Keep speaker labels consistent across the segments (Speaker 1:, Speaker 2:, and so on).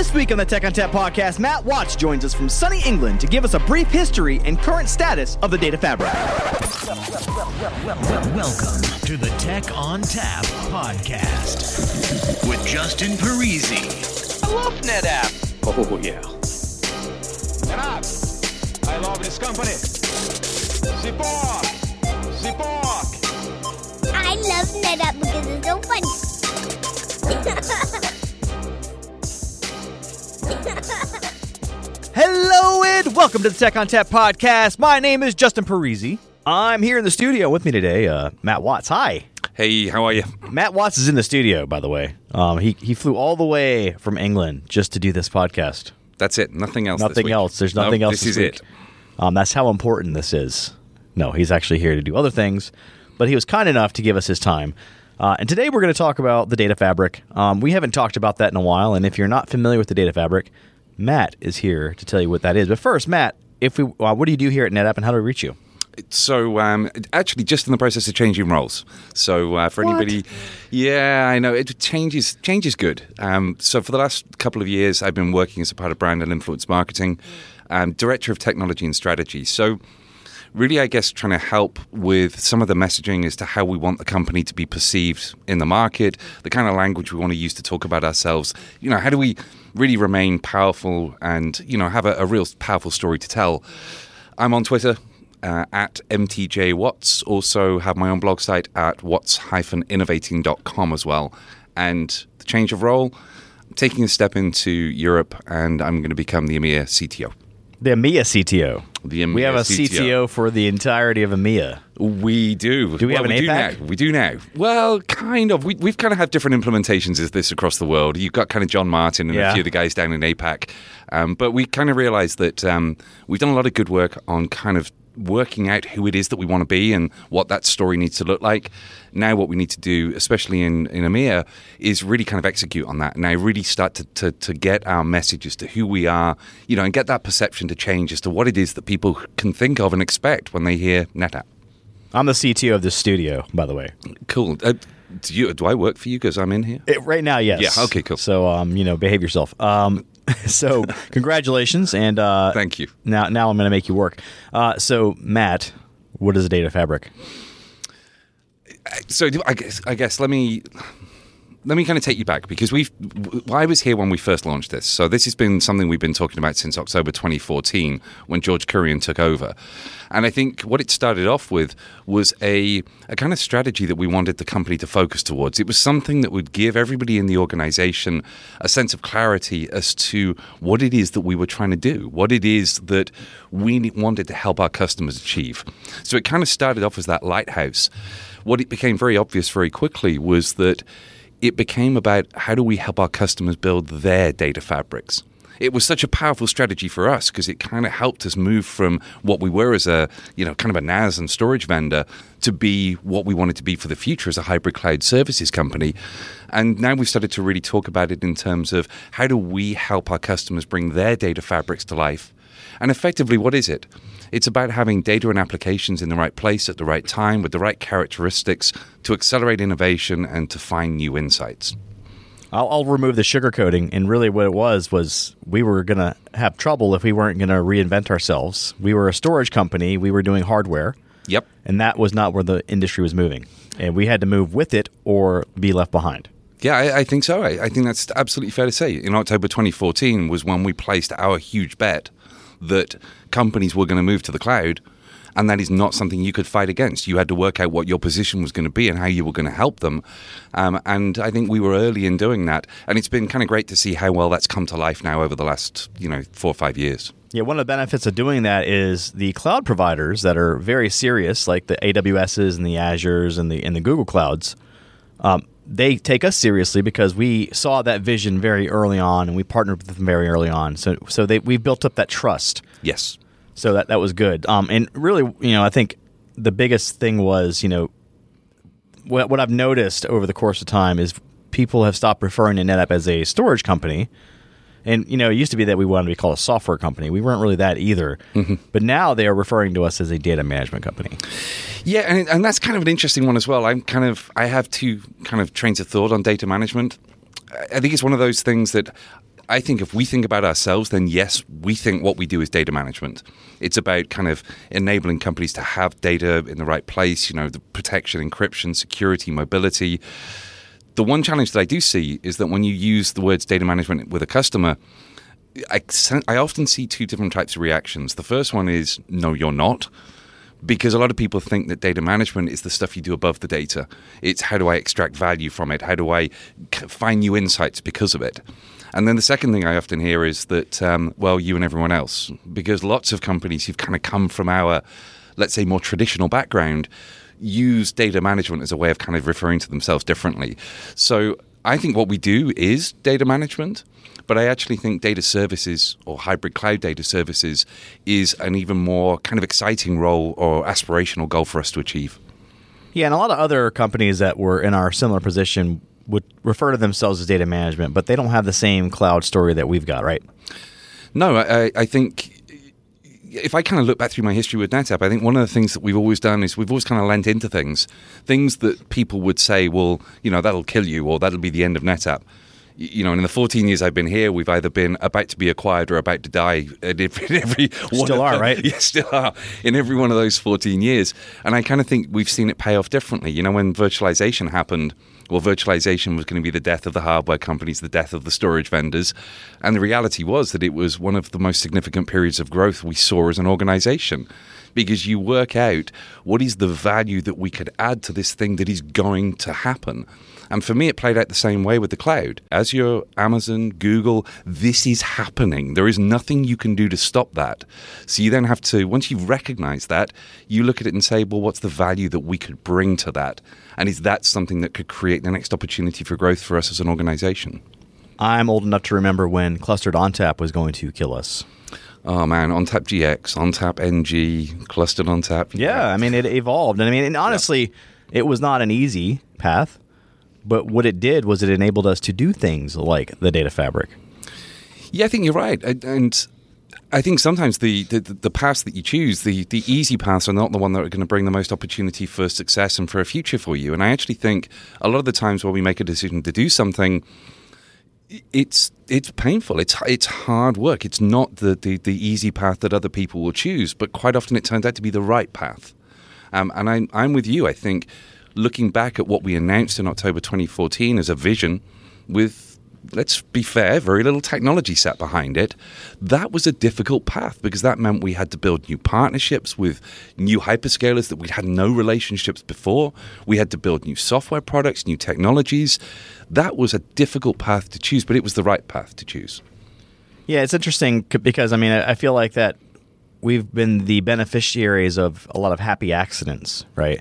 Speaker 1: This week on the Tech ONTAP podcast, Matt Watts joins us from sunny England to give us a brief history and current status of the data fabric.
Speaker 2: Welcome to the Tech ONTAP podcast with Justin Parisi.
Speaker 3: I love NetApp.
Speaker 4: Oh, yeah.
Speaker 3: NetApp. I love this company. Support. Support.
Speaker 5: I love NetApp because it's so funny.
Speaker 1: Hello and welcome to the Tech ONTAP podcast. My name is Justin Parisi. I'm here in the studio with me today, uh, Matt Watts. Hi.
Speaker 4: Hey, how are you?
Speaker 1: Matt Watts is in the studio, by the way. Um, he he flew all the way from England just to do this podcast.
Speaker 4: That's it. Nothing else. this
Speaker 1: Nothing else. There's nothing
Speaker 4: Nope,
Speaker 1: else.
Speaker 4: This, is
Speaker 1: week.
Speaker 4: it.
Speaker 1: Um, that's how important this is. No, he's actually here to do other things, but he was kind enough to give us his time. Uh, and today we're going to talk about the data fabric. Um, we haven't talked about that in a while, and if you're not familiar with the data fabric, Matt is here to tell you what that is. But first, Matt, if we, uh, what do you do here at NetApp, and how do we reach you?
Speaker 4: So, um, actually, just in the process of changing roles. So, uh, for anybody, yeah, I know it changes. Change is good. Um, so, for the last couple of years, I've been working as a part of brand and influence marketing, um, director of technology and strategy. So, really, I guess, trying to help with some of the messaging as to how we want the company to be perceived in the market, the kind of language we want to use to talk about ourselves. You know, how do we really remain powerful and, you know, have a, a real powerful story to tell? I'm on Twitter. Uh, at MTJ Watts. Also have my own blog site at watts-innovating.com as well. And the change of role, I'm taking a step into Europe and I'm going to become the EMEA CTO.
Speaker 1: The EMEA CTO.
Speaker 4: The EMEA
Speaker 1: we have a
Speaker 4: CTO.
Speaker 1: CTO for the entirety of EMEA.
Speaker 4: We do.
Speaker 1: Do we
Speaker 4: well,
Speaker 1: have an
Speaker 4: we
Speaker 1: APAC?
Speaker 4: Do now. We do now. Well, kind of. We, we've kind of had different implementations of this across the world. You've got kind of John Martin and
Speaker 1: Yeah.
Speaker 4: a few of the guys down in APAC. Um, but we kind of realized that um, we've done a lot of good work on kind of working out who it is that we want to be and what that story needs to look like. Now, what we need to do, especially in, in EMEA, is really kind of execute on that. Now, really start to, to, to get our message as to who we are, you know, and get that perception to change as to what it is that people can think of and expect when they hear NetApp.
Speaker 1: I'm the CTO of this studio, by the way.
Speaker 4: Cool. Uh, do, you, do I work for you because I'm in here?
Speaker 1: It, right now, yes.
Speaker 4: Yeah, okay, cool.
Speaker 1: So, um, you know, behave yourself. Um, so, congratulations, and uh,
Speaker 4: Thank you.
Speaker 1: Now, now I'm going to make you work. Uh, so, Matt, what is a data fabric?
Speaker 4: So do- I guess, I guess let me let me kind of take you back because we've I was here when we first launched this. So this has been something we've been talking about since October 2014 when George Kurian took over. And I think what it started off with was a, a kind of strategy that we wanted the company to focus towards. It was something that would give everybody in the organization a sense of clarity as to what it is that we were trying to do, what it is that we wanted to help our customers achieve. So it kind of started off as that lighthouse. What it became very obvious very quickly was that it became about how do we help our customers build their data fabrics. It was such a powerful strategy for us because it kind of helped us move from what we were as a, you know, kind of a NAS and storage vendor to be what we wanted to be for the future as a hybrid cloud services company. And now we've started to really talk about it in terms of how do we help our customers bring their data fabrics to life. And effectively, what is it? It's about having data and applications in the right place at the right time with the right characteristics to accelerate innovation and to find new insights.
Speaker 1: I'll, I'll remove the sugarcoating. And really, what it was was we were going to have trouble if we weren't going to reinvent ourselves. We were a storage company. We were doing hardware,
Speaker 4: Yep.
Speaker 1: and that was not where the industry was moving. And we had to move with it or be left behind.
Speaker 4: Yeah, I, I think so. I, I think that's absolutely fair to say. In October 2014 was when we placed our huge bet that companies were going to move to the cloud, and that is not something you could fight against. You had to work out what your position was going to be and how you were going to help them. Um, and I think we were early in doing that, and it's been kind of great to see how well that's come to life now over the last you know four or five years.
Speaker 1: Yeah, one of the benefits of doing that is the cloud providers that are very serious, like the AWSs and the Azures and the and the Google clouds. Um, they take us seriously because we saw that vision very early on, and we partnered with them very early on. So, so they we built up that trust.
Speaker 4: Yes.
Speaker 1: So that that was good. Um, and really, you know, I think the biggest thing was, you know, what what I've noticed over the course of time is people have stopped referring to NetApp as a storage company. And you know, it used to be that we wanted to be called a software company. We weren't really that either. Mm-hmm. But now they are referring to us as a data management company.
Speaker 4: Yeah, and, and that's kind of an interesting one as well. I'm kind of I have two kind of trains of thought on data management. I- I think it's one of those things that I think if we think about ourselves, then yes, we think what we do is data management. It's about kind of enabling companies to have data in the right place, you know, the protection, encryption, security, mobility. The one challenge that I do see is that when you use the words data management with a customer, I, I often see two different types of reactions. The first one is, no, you're not. Because a lot of people think that data management is the stuff you do above the data. It's how do I extract value from it? How do I find new insights because of it? And then the second thing I often hear is that, um, well, you and everyone else. Because lots of companies who've kind of come from our, let's say, more traditional background use data management as a way of kind of referring to themselves differently. So I think what we do is data management, but I actually think data services or hybrid cloud data services is an even more kind of exciting role or aspirational goal for us to achieve.
Speaker 1: Yeah, and a lot of other companies that were in our similar position would refer to themselves as data management, but they don't have the same cloud story that we've got, right?
Speaker 4: No, I, I think if I kind of look back through my history with NetApp, I think one of the things that we've always done is we've always kind of lent into things, things that people would say, well, you know, that'll kill you or that'll be the end of NetApp. You know, in the 14 years I've been here, we've either been about to be acquired or about to die. In every, in every one
Speaker 1: Still are,
Speaker 4: them.
Speaker 1: right?
Speaker 4: Yeah, still are in every one of those 14 years. And I kind of think we've seen it pay off differently. You know, when virtualization happened, well, virtualization was going to be the death of the hardware companies, the death of the storage vendors. And the reality was that it was one of the most significant periods of growth we saw as an organization. Because you work out what is the value that we could add to this thing that is going to happen. And for me, it played out the same way with the cloud. Azure Amazon, Google, this is happening. There is nothing you can do to stop that. So you then have to, once you've recognized that, you look at it and say, well, what's the value that we could bring to that? And is that something that could create the next opportunity for growth for us as an organization?
Speaker 1: I'm old enough to remember when clustered ONTAP was going to kill us.
Speaker 4: Oh man, ONTAP GX, ONTAP NG, clustered ONTAP.
Speaker 1: Yeah, I mean, it evolved. And I mean, and honestly, it was not an easy path, but what it did was it enabled us to do things like the data fabric.
Speaker 4: Yeah, I think you're right, and I think sometimes the the, the paths that you choose, the the easy paths, are not the one that are going to bring the most opportunity for success and for a future for you. And I actually think a lot of the times when we make a decision to do something, it's it's painful. It's it's hard work. It's not the, the the easy path that other people will choose, but quite often it turns out to be the right path. Um, and I'm I'm with you. I think looking back at what we announced in October 2014 as a vision, with let's be fair, very little technology sat behind it. That was a difficult path because that meant we had to build new partnerships with new hyperscalers that we'd had no relationships before. We had to build new software products, new technologies. That was a difficult path to choose, but it was the right path to choose.
Speaker 1: Yeah, it's interesting because I mean, I feel like that we've been the beneficiaries of a lot of happy accidents, right?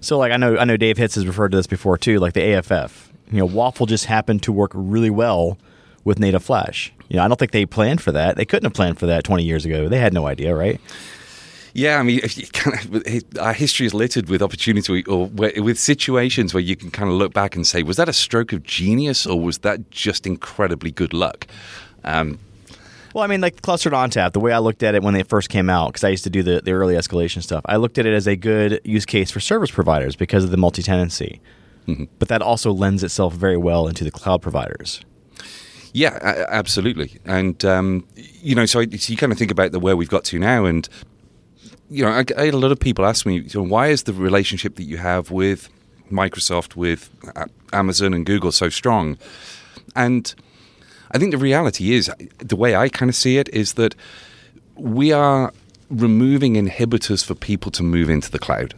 Speaker 1: So, like, I know, I know, Dave Hitz has referred to this before too, like the AFF. You know, WAFL just happened to work really well with native Flash. You know, I don't think they planned for that. They couldn't have planned for that 20 years ago. They had no idea, right?
Speaker 4: Yeah, I mean, kind of, our history is littered with opportunity or with situations where you can kind of look back and say, was that a stroke of genius or was that just incredibly good luck? Um,
Speaker 1: Well, I mean, like clustered ONTAP, the way I looked at it when they first came out, because I used to do the, the early escalation stuff, I looked at it as a good use case for service providers because of the multi tenancy. But that also lends itself very well into the cloud providers.
Speaker 4: Yeah, absolutely. And um, you know, so, I, so you kind of think about the where we've got to now, and you know, I, I had a lot of people ask me, you know, why is the relationship that you have with Microsoft, with Amazon, and Google so strong? And I think the reality is, the way I kind of see it, is that we are removing inhibitors for people to move into the cloud.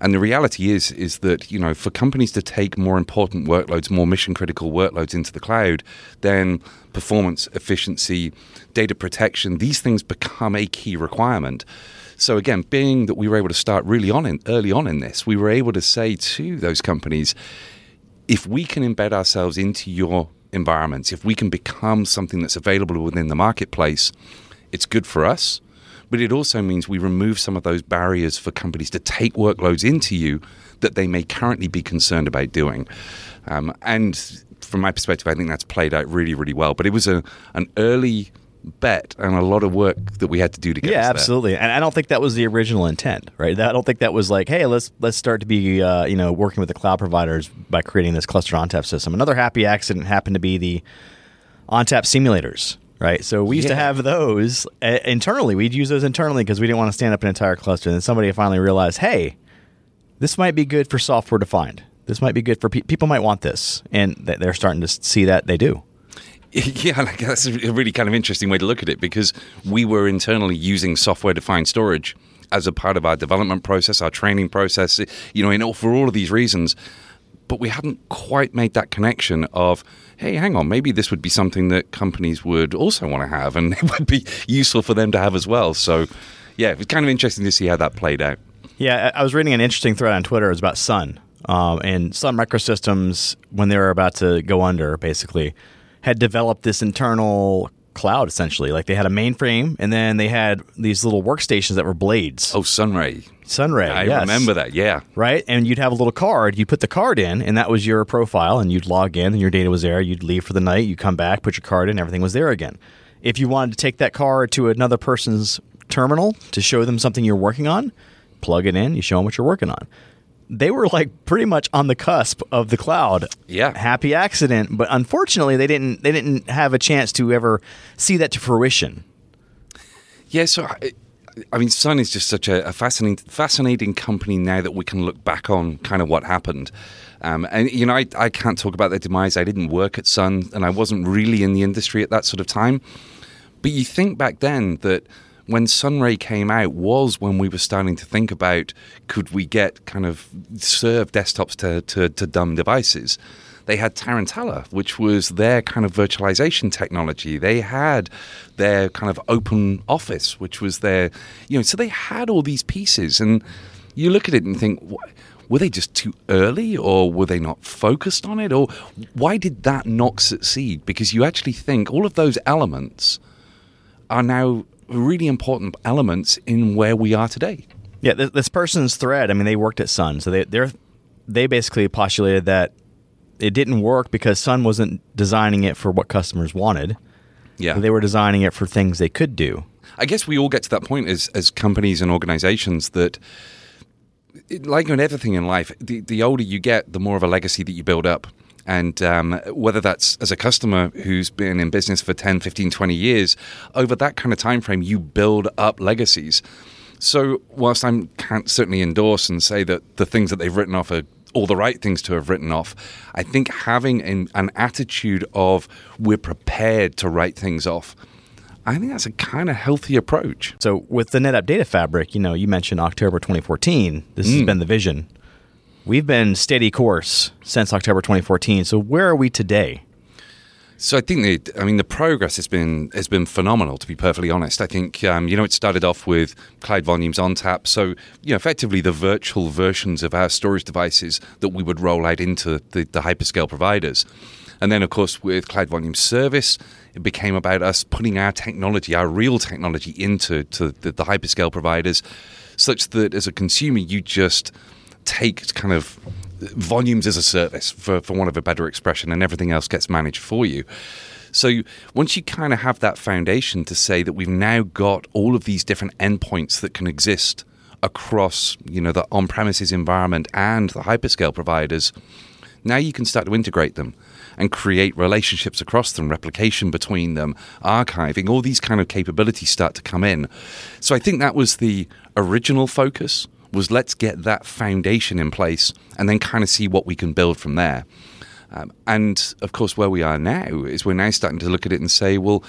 Speaker 4: And the reality is, is that you know, for companies to take more important workloads, more mission critical workloads into the cloud, then performance, efficiency, data protection, these things become a key requirement. So again, being that we were able to start really on in, early on in this, we were able to say to those companies, if we can embed ourselves into your environments, if we can become something that's available within the marketplace, it's good for us. But it also means we remove some of those barriers for companies to take workloads into you that they may currently be concerned about doing. Um, and from my perspective, I think that's played out really, really well. But it was a, an early bet and a lot of work that we had to do to get
Speaker 1: Yeah,
Speaker 4: us there.
Speaker 1: absolutely. And I don't think that was the original intent, right? I don't think that was like, hey, let's let's start to be, uh, you know, working with the cloud providers by creating this cluster ONTAP system. Another happy accident happened to be the ONTAP simulators, right? So we used to have those uh, internally. We'd use those internally because we didn't want to stand up an entire cluster. And then somebody finally realized, hey, this might be good for software defined. This might be good for pe- people. Might want this, and th- they're starting to see that they do.
Speaker 4: Yeah, like that's a really kind of interesting way to look at it because we were internally using software defined storage as a part of our development process, our training process, you know, in all, for all of these reasons. But we hadn't quite made that connection of, hey, hang on, maybe this would be something that companies would also want to have and it would be useful for them to have as well. So, yeah, it was kind of interesting to see how that played out.
Speaker 1: Yeah, I was reading an interesting thread on Twitter. It was about Sun. Um, and Sun Microsystems, when they were about to go under, basically, had developed this internal cloud essentially. Like they had a mainframe and then they had these little workstations that were blades.
Speaker 4: Oh, Sunray.
Speaker 1: Sunray.
Speaker 4: I
Speaker 1: yes.
Speaker 4: remember that. Yeah.
Speaker 1: Right? And you'd have a little card. You'd put the card in, and that was your profile, and you'd log in, and your data was there. You'd leave for the night. You'd come back, put your card in, everything was there again. If you wanted to take that card to another person's terminal to show them something you're working on, plug it in, you show them what you're working on. They were like pretty much on the cusp of the cloud.
Speaker 4: Yeah.
Speaker 1: Happy accident, but unfortunately they didn't they didn't have a chance to ever see that to fruition.
Speaker 4: Yeah, so I, I mean, Sun is just such a, a fascinating, fascinating company now that we can look back on kind of what happened. Um, and you know, I, I can't talk about their demise. I didn't work at Sun, and I wasn't really in the industry at that sort of time. But you think back then that when Sunray came out was when we were starting to think about could we get kind of serve desktops to, to, to dumb devices. They had Tarantella, which was their kind of virtualization technology. They had their kind of open office, which was their, you know, so they had all these pieces. And you look at it and think, "Wh- were they just too early or were they not focused on it? Or why did that not succeed? Because you actually think all of those elements are now really important elements in where we are today.
Speaker 1: Yeah, this, this person's thread. I mean, they worked at Sun, so they they they basically postulated that it didn't work because Sun wasn't designing it for what customers wanted.
Speaker 4: Yeah.
Speaker 1: They were designing it for things they could do.
Speaker 4: I guess we all get to that point as, as companies and organizations that, it- like in everything in life, the, the older you get, the more of a legacy that you build up. And um, whether that's as a customer who's been in business for 10, 15, 20 years, over that kind of time frame, you build up legacies. So, whilst I can't certainly endorse and say that the things that they've written off are all the right things to have written off, I think having an, an attitude of we're prepared to write things off, I think that's a kind of healthy approach.
Speaker 1: So with the NetApp Data Fabric, you know, you mentioned October 2014. This has been the vision. We've been steady course since October 2014. So where are we today?
Speaker 4: So I think the, I mean, the progress has been has been phenomenal. To be perfectly honest, I think um, you know it started off with Cloud Volumes ONTAP. So you know, effectively the virtual versions of our storage devices that we would roll out into the, the hyperscale providers, and then of course with Cloud Volume Service, it became about us putting our technology, our real technology, into to the, the hyperscale providers, such that as a consumer you just take kind of volumes as a service, for, for want of a better expression, and everything else gets managed for you. So once you kind of have that foundation to say that we've now got all of these different endpoints that can exist across, you know, the on-premises environment and the hyperscale providers, now you can start to integrate them and create relationships across them, replication between them, archiving, all these kind of capabilities start to come in. So I think that was the original focus was let's get that foundation in place and then kind of see what we can build from there. Um, and of course, where we are now is we're now starting to look at it and say, well,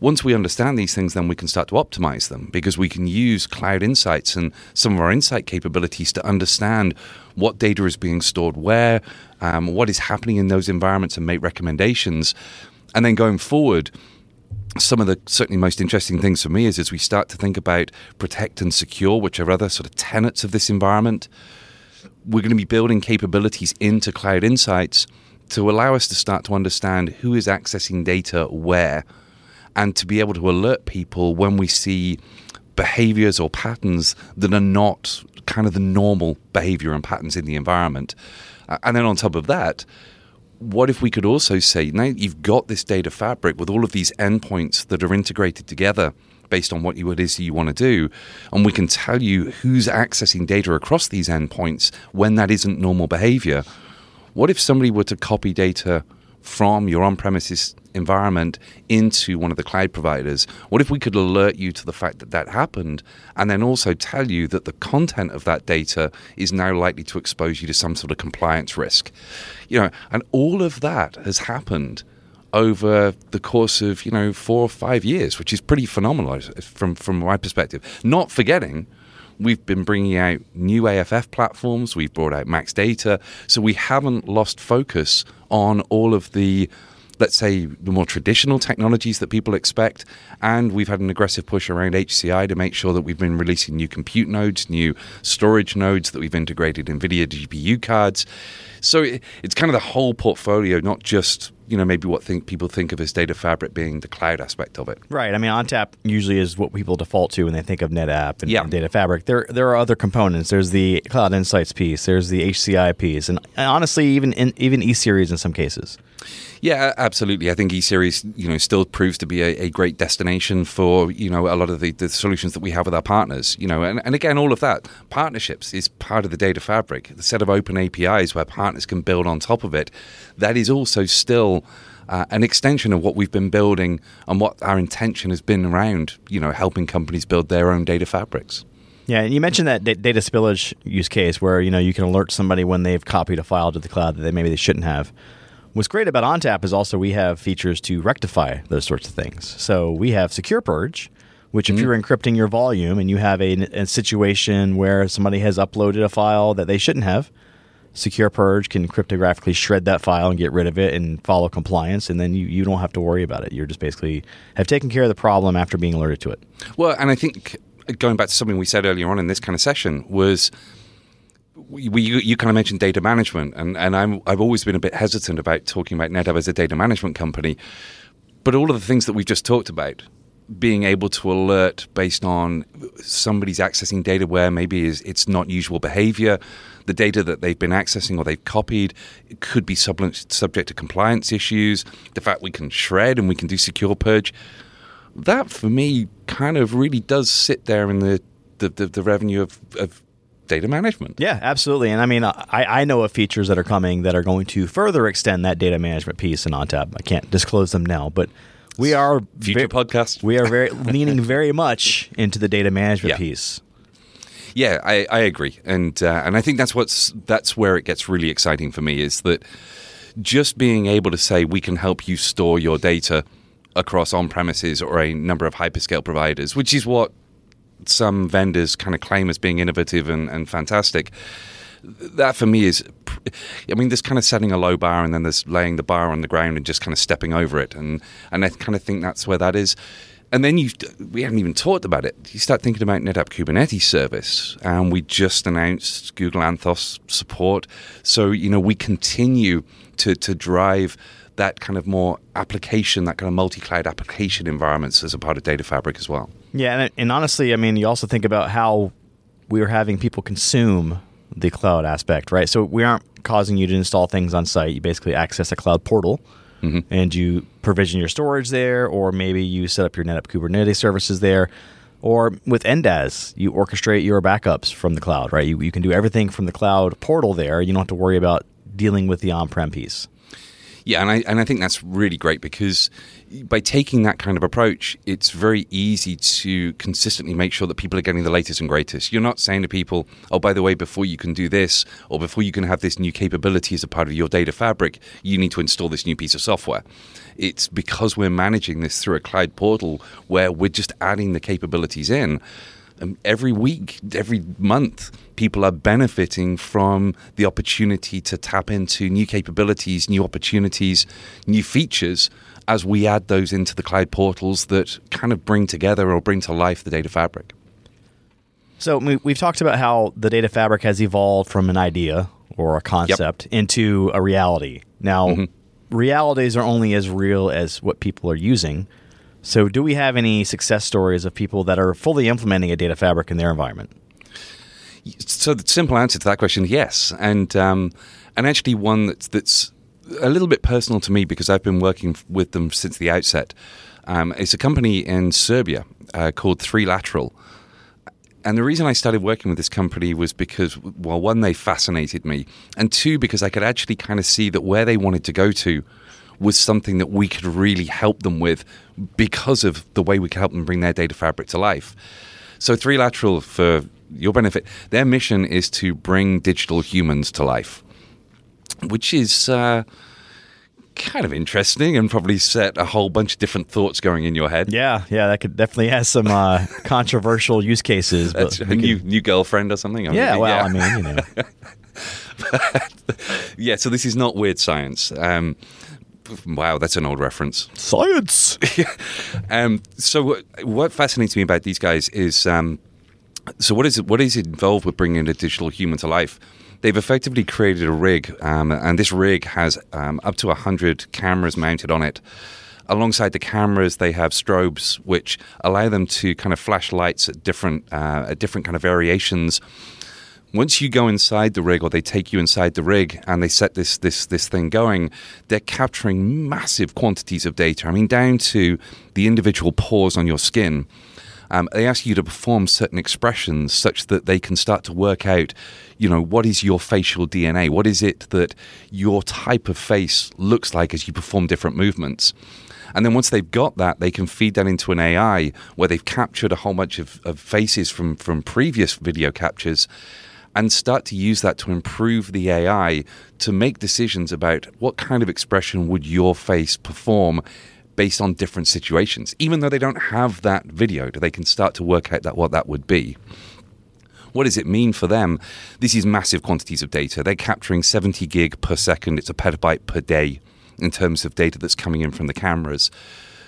Speaker 4: once we understand these things, then we can start to optimize them because we can use cloud insights and some of our insight capabilities to understand what data is being stored where, um, what is happening in those environments, and make recommendations. And then going forward, some of the certainly most interesting things for me is as we start to think about protect and secure, which are other sort of tenets of this environment, we're going to be building capabilities into Cloud Insights to allow us to start to understand who is accessing data where and to be able to alert people when we see behaviors or patterns that are not kind of the normal behavior and patterns in the environment. And then on top of that, what if we could also say now you've got this data fabric with all of these endpoints that are integrated together based on what it is you want to do, and we can tell you who's accessing data across these endpoints when that isn't normal behavior. What if somebody were to copy data from your on premises environment into one of the cloud providers? What if we could alert you to the fact that that happened and then also tell you that the content of that data is now likely to expose you to some sort of compliance risk? You know, and all of that has happened over the course of, you know, four or five years, which is pretty phenomenal from, from my perspective. Not forgetting We've been bringing out new AFF platforms. We've brought out Max Data. So we haven't lost focus on all of the, let's say, the more traditional technologies that people expect. And we've had an aggressive push around HCI to make sure that we've been releasing new compute nodes, new storage nodes, that we've integrated NVIDIA GPU cards. So it's kind of the whole portfolio, not just you know maybe what think people think of as data fabric being the cloud aspect of it.
Speaker 1: Right. I mean, ONTAP usually is what people default to when they think of NetApp and,
Speaker 4: Yeah.
Speaker 1: and data fabric. There, there are other components. There's the Cloud Insights piece. There's the HCI piece, and, and honestly, even in, even E Series in some cases.
Speaker 4: Yeah, absolutely. I think eSeries, you know, still proves to be a, a great destination for you know a lot of the, the solutions that we have with our partners. You know, and, and again, all of that partnerships is part of the data fabric. The set of open APIs where partners can build on top of it. That is also still. Uh, an extension of what we've been building and what our intention has been around, you know, helping companies build their own data fabrics.
Speaker 1: Yeah, and you mentioned that data spillage use case where you know you can alert somebody when they've copied a file to the cloud that they maybe they shouldn't have. What's great about ONTAP is also we have features to rectify those sorts of things. So we have Secure Purge, which if mm-hmm. you're encrypting your volume and you have a, a situation where somebody has uploaded a file that they shouldn't have, Secure Purge can cryptographically shred that file and get rid of it and follow compliance, and then you, you don't have to worry about it. You're just basically have taken care of the problem after being alerted to it.
Speaker 4: Well, and I think going back to something we said earlier on in this kind of session was we, you, you kind of mentioned data management, and, and I'm, I've always been a bit hesitant about talking about NetApp as a data management company. But all of the things that we've just talked about, being able to alert based on somebody's accessing data where maybe is it's not usual behavior, the data that they've been accessing or they've copied, could be sub- subject to compliance issues. The fact we can shred and we can do secure purge, that for me kind of really does sit there in the the, the, the revenue of, of data management.
Speaker 1: Yeah, absolutely. And I mean, I, I know of features that are coming that are going to further extend that data management piece in ONTAP. I can't disclose them now, but we are
Speaker 4: Future
Speaker 1: ve-
Speaker 4: podcast.
Speaker 1: We are very leaning very much into the data management
Speaker 4: Yeah.
Speaker 1: piece.
Speaker 4: Yeah, I, I agree, and uh, and I think that's what's that's where it gets really exciting for me is that just being able to say we can help you store your data across on premises or a number of hyperscale providers, which is what some vendors kind of claim as being innovative and, and fantastic. That for me is, I mean, there's kind of setting a low bar and then there's laying the bar on the ground and just kind of stepping over it, and and I kind of think that's where that is. And then you, we haven't even talked about it. You start thinking about NetApp Kubernetes service, and we just announced Google Anthos support. So you know we continue to to drive that kind of more application, that kind of multi-cloud application environments as a part of Data Fabric as well.
Speaker 1: Yeah, and, and honestly, I mean, you also think about how we are having people consume the cloud aspect, right? So we aren't causing you to install things on site. You basically access a cloud portal mm-hmm. and you provision your storage there, or maybe you set up your NetApp Kubernetes services there. Or with NDAS, you orchestrate your backups from the cloud, right? You, you can do everything from the cloud portal there. You don't have to worry about dealing with the on prem piece.
Speaker 4: Yeah, and I and I think that's really great because by taking that kind of approach, it's very easy to consistently make sure that people are getting the latest and greatest. You're not saying to people, "Oh, by the way, before you can do this, or before you can have this new capability as a part of your data fabric, you need to install this new piece of software." It's because we're managing this through a cloud portal where we're just adding the capabilities in. Um, every week, every month, people are benefiting from the opportunity to tap into new capabilities, new opportunities, new features as we add those into the cloud portals that kind of bring together or bring to life the data fabric.
Speaker 1: So we, we've talked about how the data fabric has evolved from an idea or a concept into a reality. Now, mm-hmm. realities are only as real as what people are using. So, do we have any success stories of people that are fully implementing a data fabric in their environment?
Speaker 4: So the simple answer to that question yes, and um, and actually one that's that's a little bit personal to me because I've been working with them since the outset. Um, it's a company in Serbia uh, called 3Lateral. And the reason I started working with this company was because, well, one, they fascinated me, and two, because I could actually kind of see that where they wanted to go to was something that we could really help them with because of the way we could help them bring their data fabric to life. So, 3Lateral, for your benefit, their mission is to bring digital humans to life, which is. Uh, kind of interesting and probably set a whole bunch of different thoughts going in your head.
Speaker 1: Yeah, yeah, that could definitely has some uh, controversial use cases. But
Speaker 4: That's a new
Speaker 1: could-
Speaker 4: new girlfriend or something. I
Speaker 1: yeah,
Speaker 4: mean,
Speaker 1: well, I mean, you know,
Speaker 4: yeah. So this is not weird science. Um, wow, that's an old reference.
Speaker 1: science.
Speaker 4: Um, so what, what fascinates me about these guys is um, so what is it, what is involved with bringing a digital human to life? They've effectively created a rig, um, and this rig has um, up to hundred cameras mounted on it. Alongside the cameras, they have strobes which allow them to kind of flash lights at different uh, at different kind of variations once you go inside the rig or they take you inside the rig and they set this this this thing going they're capturing massive quantities of data i mean down to the individual pores on your skin um, they ask you to perform certain expressions such that they can start to work out you know what is your facial dna what is it that your type of face looks like as you perform different movements? And then once they've got that, they can feed that into an AI where they've captured a whole bunch of, of faces from, from previous video captures and start to use that to improve the AI to make decisions about what kind of expression would your face perform based on different situations. Even though they don't have that video, they can start to work out that what that would be. What does it mean for them? This is massive quantities of data. They're capturing 70 gig per second. It's a petabyte per day in terms of data that's coming in from the cameras.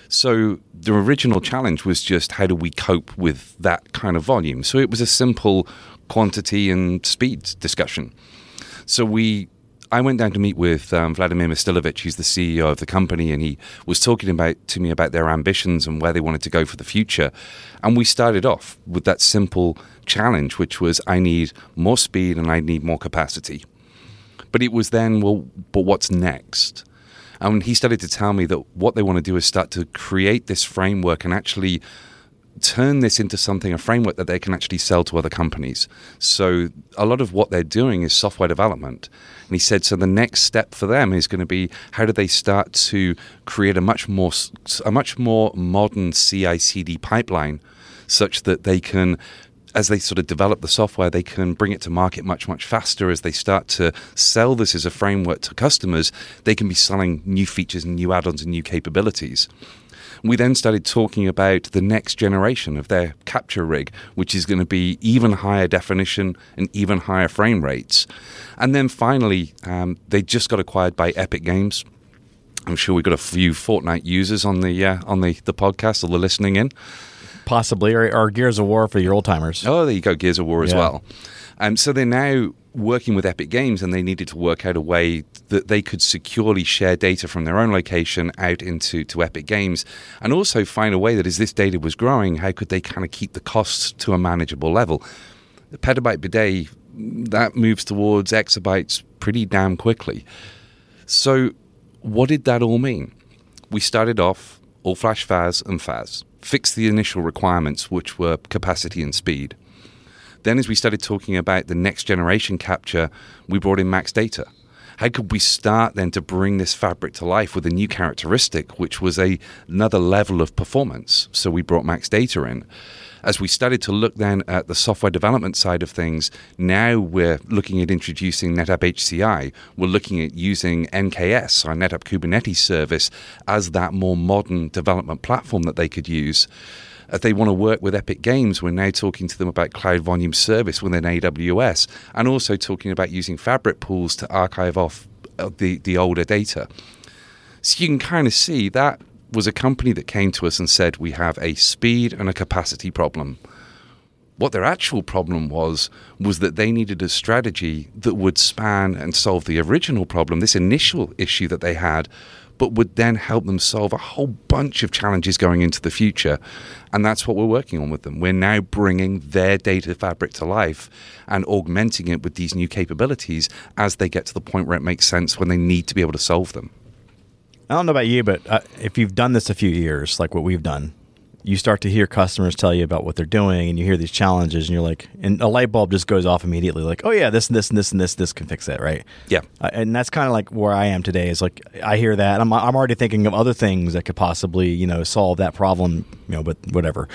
Speaker 4: So the original challenge was just how do we cope with that kind of volume? So it was a simple quantity and speed discussion. So we, I went down to meet with um, Vladimir Mastilović, he's the CEO of the company, and he was talking about to me about their ambitions and where they wanted to go for the future. And we started off with that simple challenge, which was I need more speed and I need more capacity. But it was then, well, but what's next? And he started to tell me that what they want to do is start to create this framework and actually turn this into something, a framework that they can actually sell to other companies. So a lot of what they're doing is software development. And he said, so the next step for them is going to be how do they start to create a much more, a much more modern CI/CD pipeline, such that they can as they sort of develop the software, they can bring it to market much, much faster. As they start to sell this as a framework to customers, they can be selling new features and new add ons and new capabilities. We then started talking about the next generation of their capture rig, which is going to be even higher definition and even higher frame rates. And then finally, um, they just got acquired by Epic Games. I'm sure we've got a few Fortnite users on the uh, on the, the podcast or the listening in.
Speaker 1: Possibly, or, or Gears of War for your old timers.
Speaker 4: Oh, there you go, Gears of War as
Speaker 1: Yeah.
Speaker 4: well. Um, so they're now working with Epic Games, and they needed to work out a way that they could securely share data from their own location out into to Epic Games, and also find a way that as this data was growing, how could they kind of keep the costs to a manageable level? The petabyte per day that moves towards exabytes pretty damn quickly. So, what did that all mean? We started off all flash FAS and FAS, fixed the initial requirements, which were capacity and speed. Then, as we started talking about the next generation capture, we brought in max data. How could we start then to bring this fabric to life with a new characteristic, which was a, another level of performance? So we brought max data in. As we started to look then at the software development side of things, now we're looking at introducing NetApp HCI. We're looking at using NKS, our NetApp Kubernetes service, as that more modern development platform that they could use. If they want to work with Epic Games, we're now talking to them about Cloud Volume Service within AWS and also talking about using Fabric pools to archive off uh, the, the older data. So you can kind of see that was a company that came to us and said, We have a speed and a capacity problem. What their actual problem was, was that they needed a strategy that would span and solve the original problem, this initial issue that they had, but would then help them solve a whole bunch of challenges going into the future. And that's what we're working on with them. We're now bringing their data fabric to life and augmenting it with these new capabilities as they get to the point where it makes sense when they need to be able to solve them.
Speaker 1: I don't know about you, but uh, if you've done this a few years, like what we've done, you start to hear customers tell you about what they're doing, and you hear these challenges, and you're like, and a light bulb just goes off immediately, like, oh yeah, this and this and this and this this can fix that, right?
Speaker 4: Yeah.
Speaker 1: Uh, and that's kind of like where I am today. Is like I hear that, and I'm I'm already thinking of other things that could possibly you know solve that problem, you know, but whatever.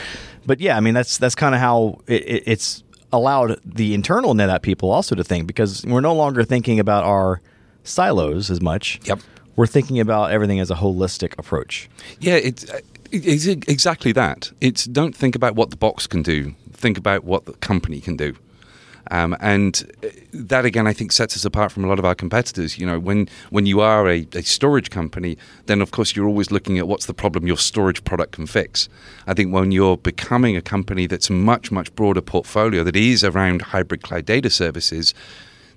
Speaker 1: But yeah, I mean that's that's kind of how it, it, it's allowed the internal NetApp people also to think because we're no longer thinking about our silos as much.
Speaker 4: Yep.
Speaker 1: We're thinking about everything as a holistic approach.
Speaker 4: Yeah, it's, it's exactly that. It's don't think about what the box can do. Think about what the company can do. Um, and uh, that again, I think, sets us apart from a lot of our competitors. You know, when when you are a, a, storage company, then of course you're always looking at what's the problem your storage product can fix. I think when you're becoming a company that's much much broader portfolio that is around hybrid cloud data services,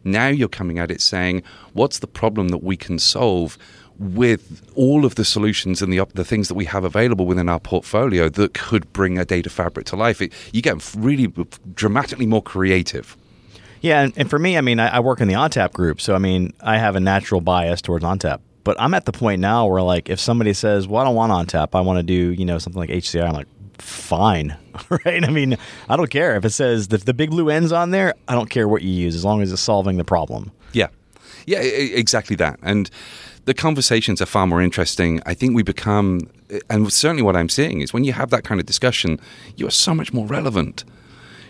Speaker 4: now you're coming at it saying, what's the problem that we can solve? With all of the solutions and the the things that we have available within our portfolio that could bring a data fabric to life, it, you get really dramatically more creative.
Speaker 1: Yeah, and, and for me, I mean, I, I, work in the ONTAP group, so I mean, I have a natural bias towards ONTAP. But I'm at the point now where, like, if somebody says, "Well, I don't want ONTAP, I want to do, you know, something like HCI," I'm like, "Fine, right?" I mean, I don't care if it says the, the big blue ends on there. I don't care what you use as long as it's solving the problem.
Speaker 4: Yeah, yeah, exactly that, and the conversations are far more interesting. I think we become, and certainly what I'm seeing is when you have that kind of discussion, you are so much more relevant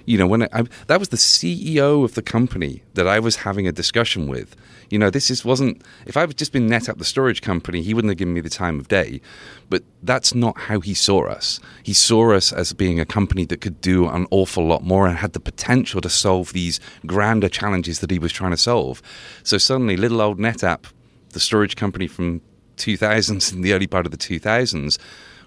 Speaker 4: you know, when I, I, that was the CEO of the company that I was having a discussion with. You know, this is wasn't. If I had just been NetApp, the storage company, he wouldn't have given me the time of day. But that's not how he saw us. He saw us as being a company that could do an awful lot more and had the potential to solve these grander challenges that he was trying to solve. So suddenly, little old NetApp, the storage company from 2000s in the early part of the 2000s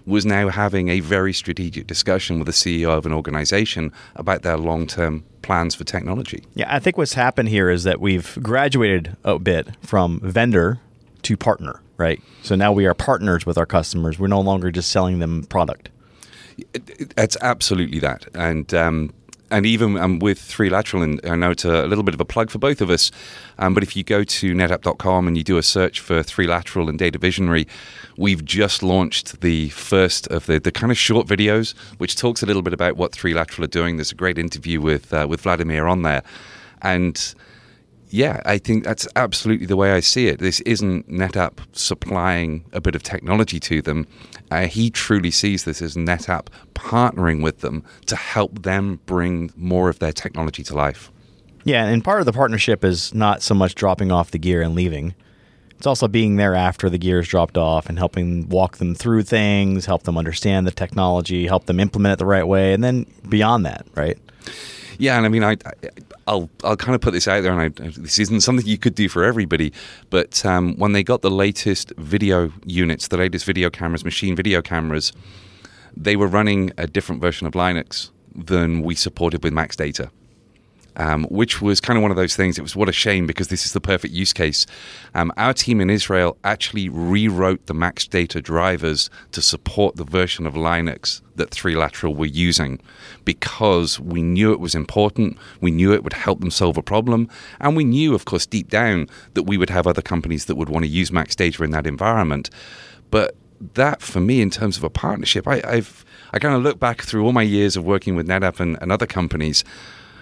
Speaker 4: was now having a very strategic discussion with the CEO of an organization about their long term plans for technology.
Speaker 1: Yeah, I think what's happened here is that we've graduated a bit from vendor to partner, right? So now we are partners with our customers. We're no longer just selling them product.
Speaker 4: It's absolutely that. And um, and even um, with 3Lateral, and I know it's a, little bit of a plug for both of us, um, but if you go to netapp.com and you do a search for 3Lateral and Data Visionary, we've just launched the first of the, the kind of short videos, which talks a little bit about what 3Lateral are doing. There's a great interview with uh, with Vladimir on there, and yeah, I think that's absolutely the way I see it. This isn't NetApp supplying a bit of technology to them. Uh, he truly sees this as NetApp partnering with them to help them bring more of their technology to life.
Speaker 1: Yeah, and part of the partnership is not so much dropping off the gear and leaving. It's also being there after the gear is dropped off and helping walk them through things, help them understand the technology, help them implement it the right way, and then beyond that, right?
Speaker 4: Yeah, and I mean, I, I'll I'll kind of put this out there, and I, this isn't something you could do for everybody, but um, when they got the latest video units, the latest video cameras, machine video cameras, they were running a different version of Linux than we supported with Max Data um, which was kind of one of those things. It was what a shame because this is the perfect use case. Um, our team in Israel actually rewrote the Max Data drivers to support the version of Linux that 3Lateral were using because we knew it was important, we knew it would help them solve a problem, and we knew, of course, deep down that we would have other companies that would want to use Max Data in that environment. But that, for me, in terms of a partnership, I, have I kind of look back through all my years of working with NetApp and, and other companies.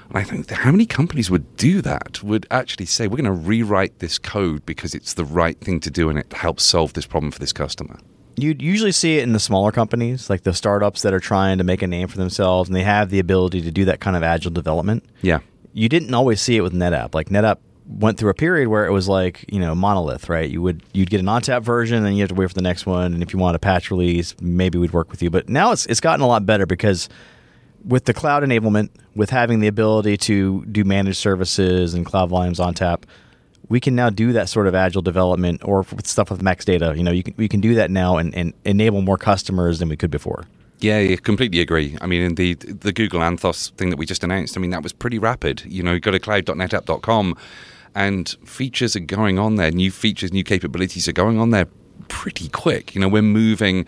Speaker 4: And I think how many companies would do that? Would actually say we're going to rewrite this code because it's the right thing to do and it helps solve this problem for this customer.
Speaker 1: You'd usually see it in the smaller companies, like the startups that are trying to make a name for themselves, and they have the ability to do that kind of agile development.
Speaker 4: Yeah,
Speaker 1: you didn't always see it with NetApp. Like NetApp went through a period where it was like you know monolith, right? You would you'd get an ONTAP version, and you have to wait for the next one. And if you want a patch release, maybe we'd work with you. But now it's it's gotten a lot better because with the cloud enablement, with having the ability to do managed services and cloud volumes ONTAP, we can now do that sort of agile development or with stuff with max data. You know, you can, we can do that now and, and enable more customers than we could before.
Speaker 4: Yeah, I completely agree. I mean, in the the Google Anthos thing that we just announced, I mean, that was pretty rapid. You know, you go to cloud.netapp.com and features are going on there. New features, new capabilities are going on there pretty quick. You know, we're moving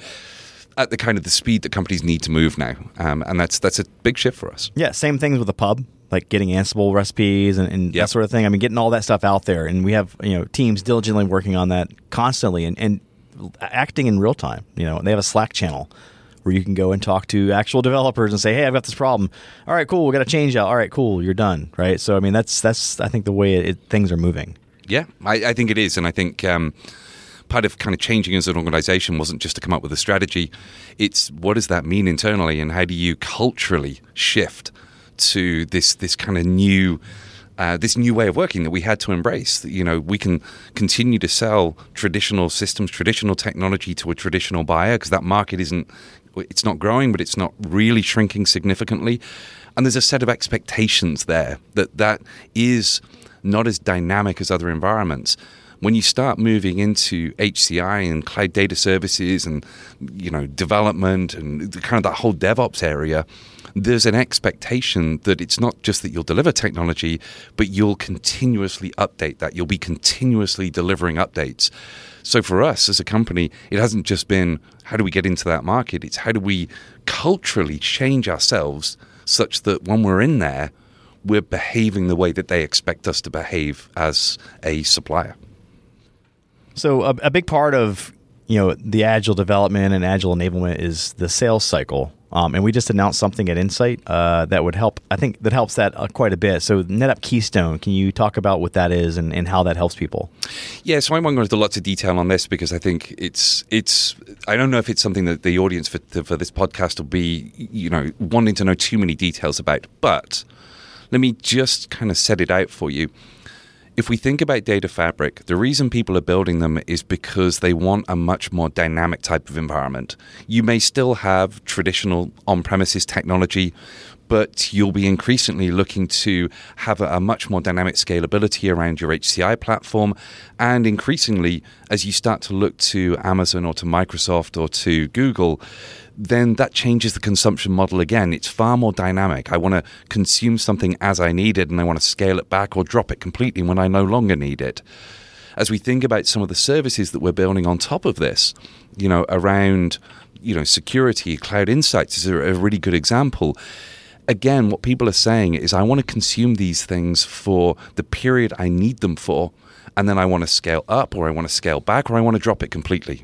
Speaker 4: at the kind of the speed that companies need to move now, um, and that's that's a big shift for us.
Speaker 1: Yeah, same things with the pub, like getting Ansible recipes and, and yep. that sort of thing. I mean, getting all that stuff out there, and we have you know teams diligently working on that constantly and, and acting in real time. You know, they have a Slack channel where you can go and talk to actual developers and say, "Hey, I've got this problem. All right, cool. We got to change out. All right, cool. You're done." Right. So I mean, that's that's I think the way it, things are moving.
Speaker 4: Yeah, I, I think it is, and I think um, part of kind of changing as an organization wasn't just to come up with a strategy. It's what does that mean internally, and how do you culturally shift to this this kind of new. Uh, this new way of working that we had to embrace. You know, we can continue to sell traditional systems, traditional technology to a traditional buyer because that market isn't, it's not growing, but it's not really shrinking significantly. And there's a set of expectations there that that is not as dynamic as other environments. When you start moving into HCI and cloud data services and you know development and kind of that whole DevOps area, there's an expectation that it's not just that you'll deliver technology, but you'll continuously update that. You'll be continuously delivering updates. So for us as a company, it hasn't just been how do we get into that market, it's how do we culturally change ourselves such that when we're in there, we're behaving the way that they expect us to behave as a supplier.
Speaker 1: So a, a big part of you know the agile development and agile enablement is the sales cycle. Um, and we just announced something at Insight uh, that would help. I think that helps that uh, quite a bit. So NetApp Keystone, can you talk about what that is and, and how that helps people?
Speaker 4: Yeah, so I won't go into lots of detail on this because I think it's it's. I don't know if it's something that the audience for for this podcast will be you know wanting to know too many details about. But let me just kind of set it out for you. If we think about data fabric, the reason people are building them is because they want a much more dynamic type of environment. You may still have traditional on premises technology, but you'll be increasingly looking to have a, a, much more dynamic scalability around your HCI platform. And increasingly, as you start to look to Amazon or to Microsoft or to Google, then that changes the consumption model again. It's far more dynamic. I want to consume something as I need it and I want to scale it back or drop it completely when I no longer need it. As we think about some of the services that we're building on top of this, you know, around you know security, cloud insights is a, a really good example again, what people are saying is, I want to consume these things for the period I need them for, and then I want to scale up, or I want to scale back, or I want to drop it completely.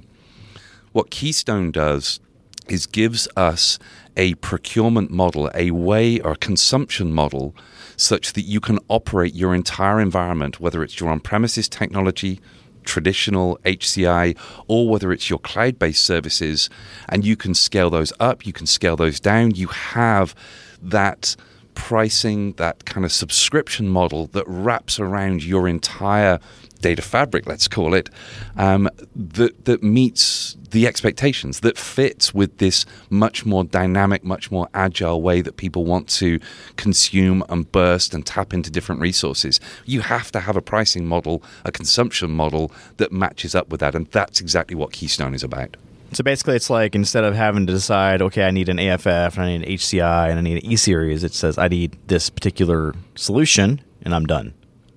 Speaker 4: What Keystone does is gives us a procurement model, a way or a consumption model, such that you can operate your entire environment, whether it's your on premises technology, traditional HCI, or whether it's your cloud based services, and you can scale those up, you can scale those down. You have that pricing, that kind of subscription model that wraps around your entire data fabric, let's call it, um, that that meets the expectations, that fits with this much more dynamic, much more agile way that people want to consume and burst and tap into different resources. You have to have a pricing model, a consumption model that matches up with that, and that's exactly what Keystone is about.
Speaker 1: So basically, it's like instead of having to decide, okay, I need an AFF and I need an HCI and I need an E series, it says I need this particular solution and I'm done.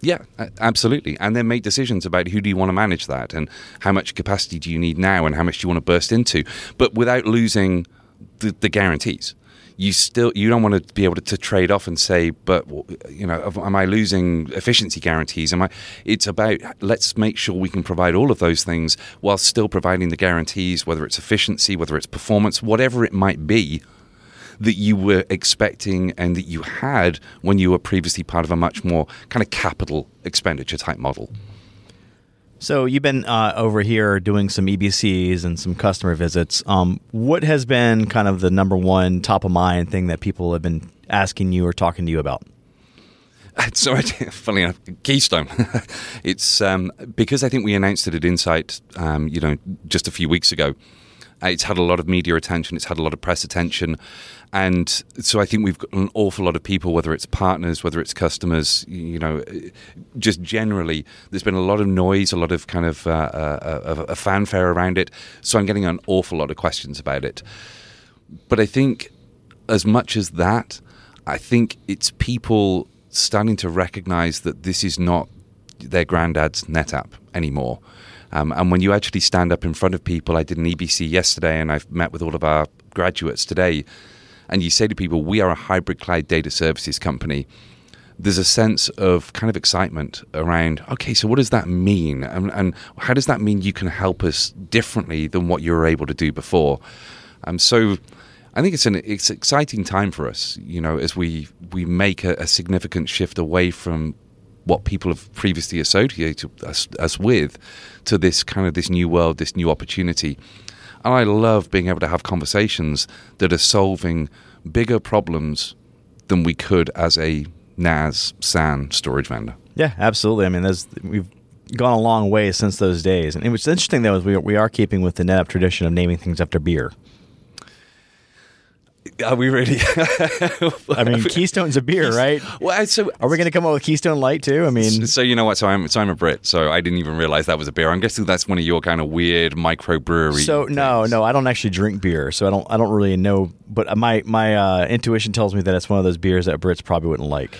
Speaker 4: Yeah, absolutely. And then make decisions about who do you want to manage that and how much capacity do you need now and how much do you want to burst into, but without losing the, the guarantees you still you don't want to be able to, to, trade off and say, but you know, am I losing efficiency guarantees? Am I? It's about let's make sure we can provide all of those things while still providing the guarantees, whether it's efficiency, whether it's performance, whatever it might be that you were expecting and that you had when you were previously part of a much more kind of capital expenditure type model.
Speaker 1: So you've been uh, over here doing some EBCs and some customer visits. Um, what has been kind of the number one top of mind thing that people have been asking you or talking to you about?
Speaker 4: So, funny enough, Keystone. it's um, because I think we announced it at Insight, um, you know, just a few weeks ago. Uh, it's had a lot of media attention. It's had a lot of press attention, and so I think we've got an awful lot of people, whether it's partners, whether it's customers, you know, just generally, there's been a lot of noise, a lot of kind of uh, uh, a fanfare around it. So I'm getting an awful lot of questions about it. But I think, as much as that, I think it's people starting to recognize that this is not their granddad's NetApp anymore. Um, and when you actually stand up in front of people, I did an EBC yesterday and I've met with all of our graduates today, and you say to people, we are a hybrid cloud data services company. There's a sense of kind of excitement around, okay, so what does that mean? And, and how does that mean you can help us differently than what you were able to do before? Um, so I think it's an it's exciting time for us, you know, as we we make a, a significant shift away from what people have previously associated us, us with to this kind of this new world, this new opportunity. And I love being able to have conversations that are solving bigger problems than we could as a NAS SAN storage vendor.
Speaker 1: Yeah, absolutely. I mean, there's, we've gone a long way since those days. And what's interesting though is we, we are keeping with the NetApp tradition of naming things after beer.
Speaker 4: Are we ready?
Speaker 1: I mean, Keystone's a beer, right?
Speaker 4: well, so
Speaker 1: Are we going to come up with Keystone Light too? I mean,
Speaker 4: So you know what? So I'm so I'm a Brit. So I didn't even realize that was a beer. I'm guessing that's one of your kind of weird microbrewery.
Speaker 1: so no, no, I don't actually drink beer, so I don't, I don't really know. But my my uh, intuition tells me that it's one of those beers that Brits probably wouldn't like.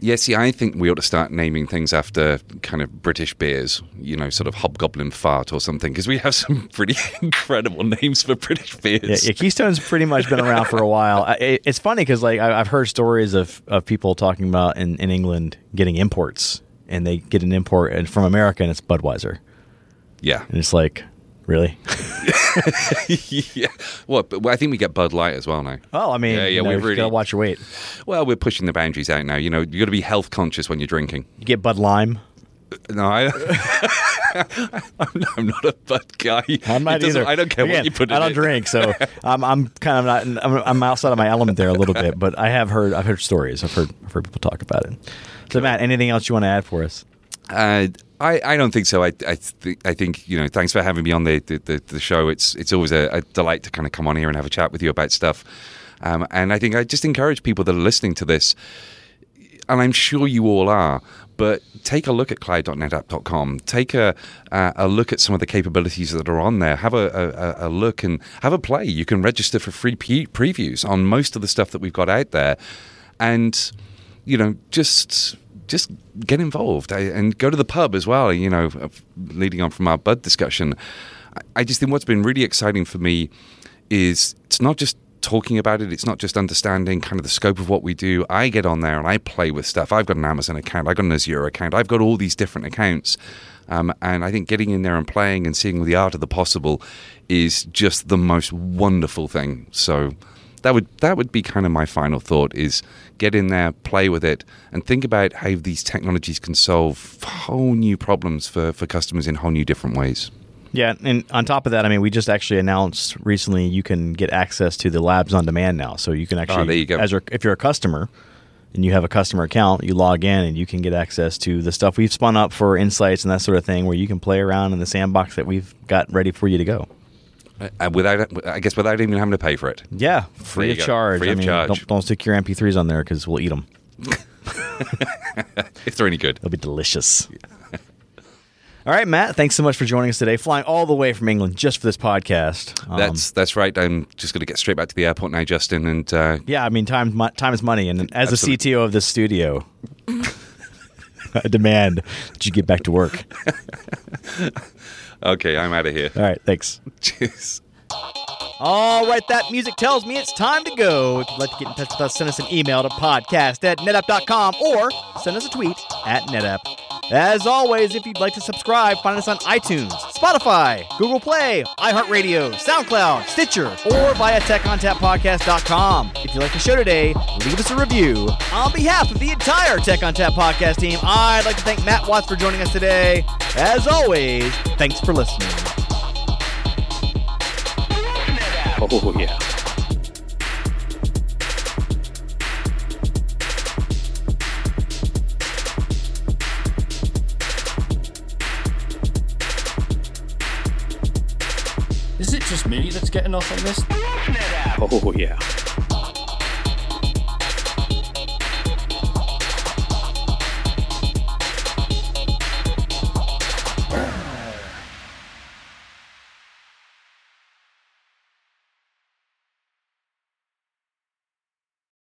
Speaker 4: Yeah, see, I think we ought to start naming things after kind of British beers. You know, sort of Hobgoblin Fart or something, because we have some pretty incredible names for British beers.
Speaker 1: Yeah, yeah, Keystone's pretty much been around for a while. It, it's funny because like I, I've heard stories of, of people talking about in, in England getting imports, and they get an import and from America, and it's Budweiser,
Speaker 4: yeah.
Speaker 1: and it's like, really?
Speaker 4: yeah. Well, well, I think we get Bud Light as well now.
Speaker 1: Well, I mean,
Speaker 4: Yeah, yeah,
Speaker 1: you know,
Speaker 4: we've really-
Speaker 1: gotta watch your weight.
Speaker 4: Well, we're pushing the boundaries out now. You know, you got to be health conscious when you're drinking.
Speaker 1: You get Bud Lime.
Speaker 4: No, I, I'm, I'm not a Bud guy.
Speaker 1: I'm not either.
Speaker 4: I don't care
Speaker 1: Again,
Speaker 4: what you put. In.
Speaker 1: I don't
Speaker 4: it.
Speaker 1: drink, so I'm, I'm kind of not. I'm, I'm outside of my element there a little bit, but I have heard. I've heard stories. I've heard. I've heard people talk about it. So, Matt, anything else you want to add for us?
Speaker 4: Uh, I, I don't think so. I I, th- I think you know. Thanks for having me on the the, the, the show. It's it's always a, a delight to kind of come on here and have a chat with you about stuff. Um, and I think I just encourage people that are listening to this, and I'm sure you all are. But take a look at cloud.netapp.com. Take a a look at some of the capabilities that are on there. Have a, a, a look and have a play. You can register for free pre- previews on most of the stuff that we've got out there, and you know just just get involved and go to the pub as well. You know, uh, leading on from our bud discussion, I- I just think what's been really exciting for me is it's not just talking about it. It's not just understanding kind of the scope of what we do. I get on there and I play with stuff. I've got an Amazon account. I've got an Azure account. I've got all these different accounts. Um, and I think getting in there and playing and seeing the art of the possible is just the most wonderful thing. So that would that would be kind of my final thought is get in there, play with it, and think about how these technologies can solve whole new problems for, for customers in whole new different ways.
Speaker 1: Yeah, and on top of that, I mean, we just actually announced recently you can get access to the labs on demand now. So you can ah, actually,
Speaker 4: Oh, there you go.
Speaker 1: as if you're a customer and you have a customer account, you log in and you can get access to the stuff we've spun up for insights and that sort of thing, where you can play around in the sandbox that we've got ready for you to go.
Speaker 4: Uh, without, I guess, without even having to pay for it.
Speaker 1: Yeah, free of
Speaker 4: go.
Speaker 1: charge.
Speaker 4: Free
Speaker 1: I
Speaker 4: of
Speaker 1: mean,
Speaker 4: charge.
Speaker 1: Don't, don't stick your MP3s on there because we'll eat them.
Speaker 4: If they're any good.
Speaker 1: They'll be delicious. All right, Matt. Thanks so much for joining us today, flying all the way from England just for this podcast. Um,
Speaker 4: That's that's right. I'm just going to get straight back to the airport now, Justin. And uh,
Speaker 1: Yeah, I mean, time time is money, and as
Speaker 4: Absolutely.
Speaker 1: the CTO of this studio, I demand that you get back to work.
Speaker 4: okay, I'm out of here.
Speaker 1: All right, thanks.
Speaker 4: Cheers.
Speaker 1: All right, that music tells me it's time to go. If you'd like to get in touch with us, send us an email to podcast at netapp.com or send us a tweet at netapp. As always, if you'd like to subscribe, find us on iTunes, Spotify, Google Play, iHeartRadio, SoundCloud, Stitcher, or via TechOnTapPodcast.com. If you like the show today, leave us a review. On behalf of the entire Tech ONTAP podcast team, I'd like to thank Matt Watts for joining us today. As always, thanks for listening.
Speaker 6: Oh, yeah.
Speaker 7: Me that's getting off on this?
Speaker 6: Oh, yeah.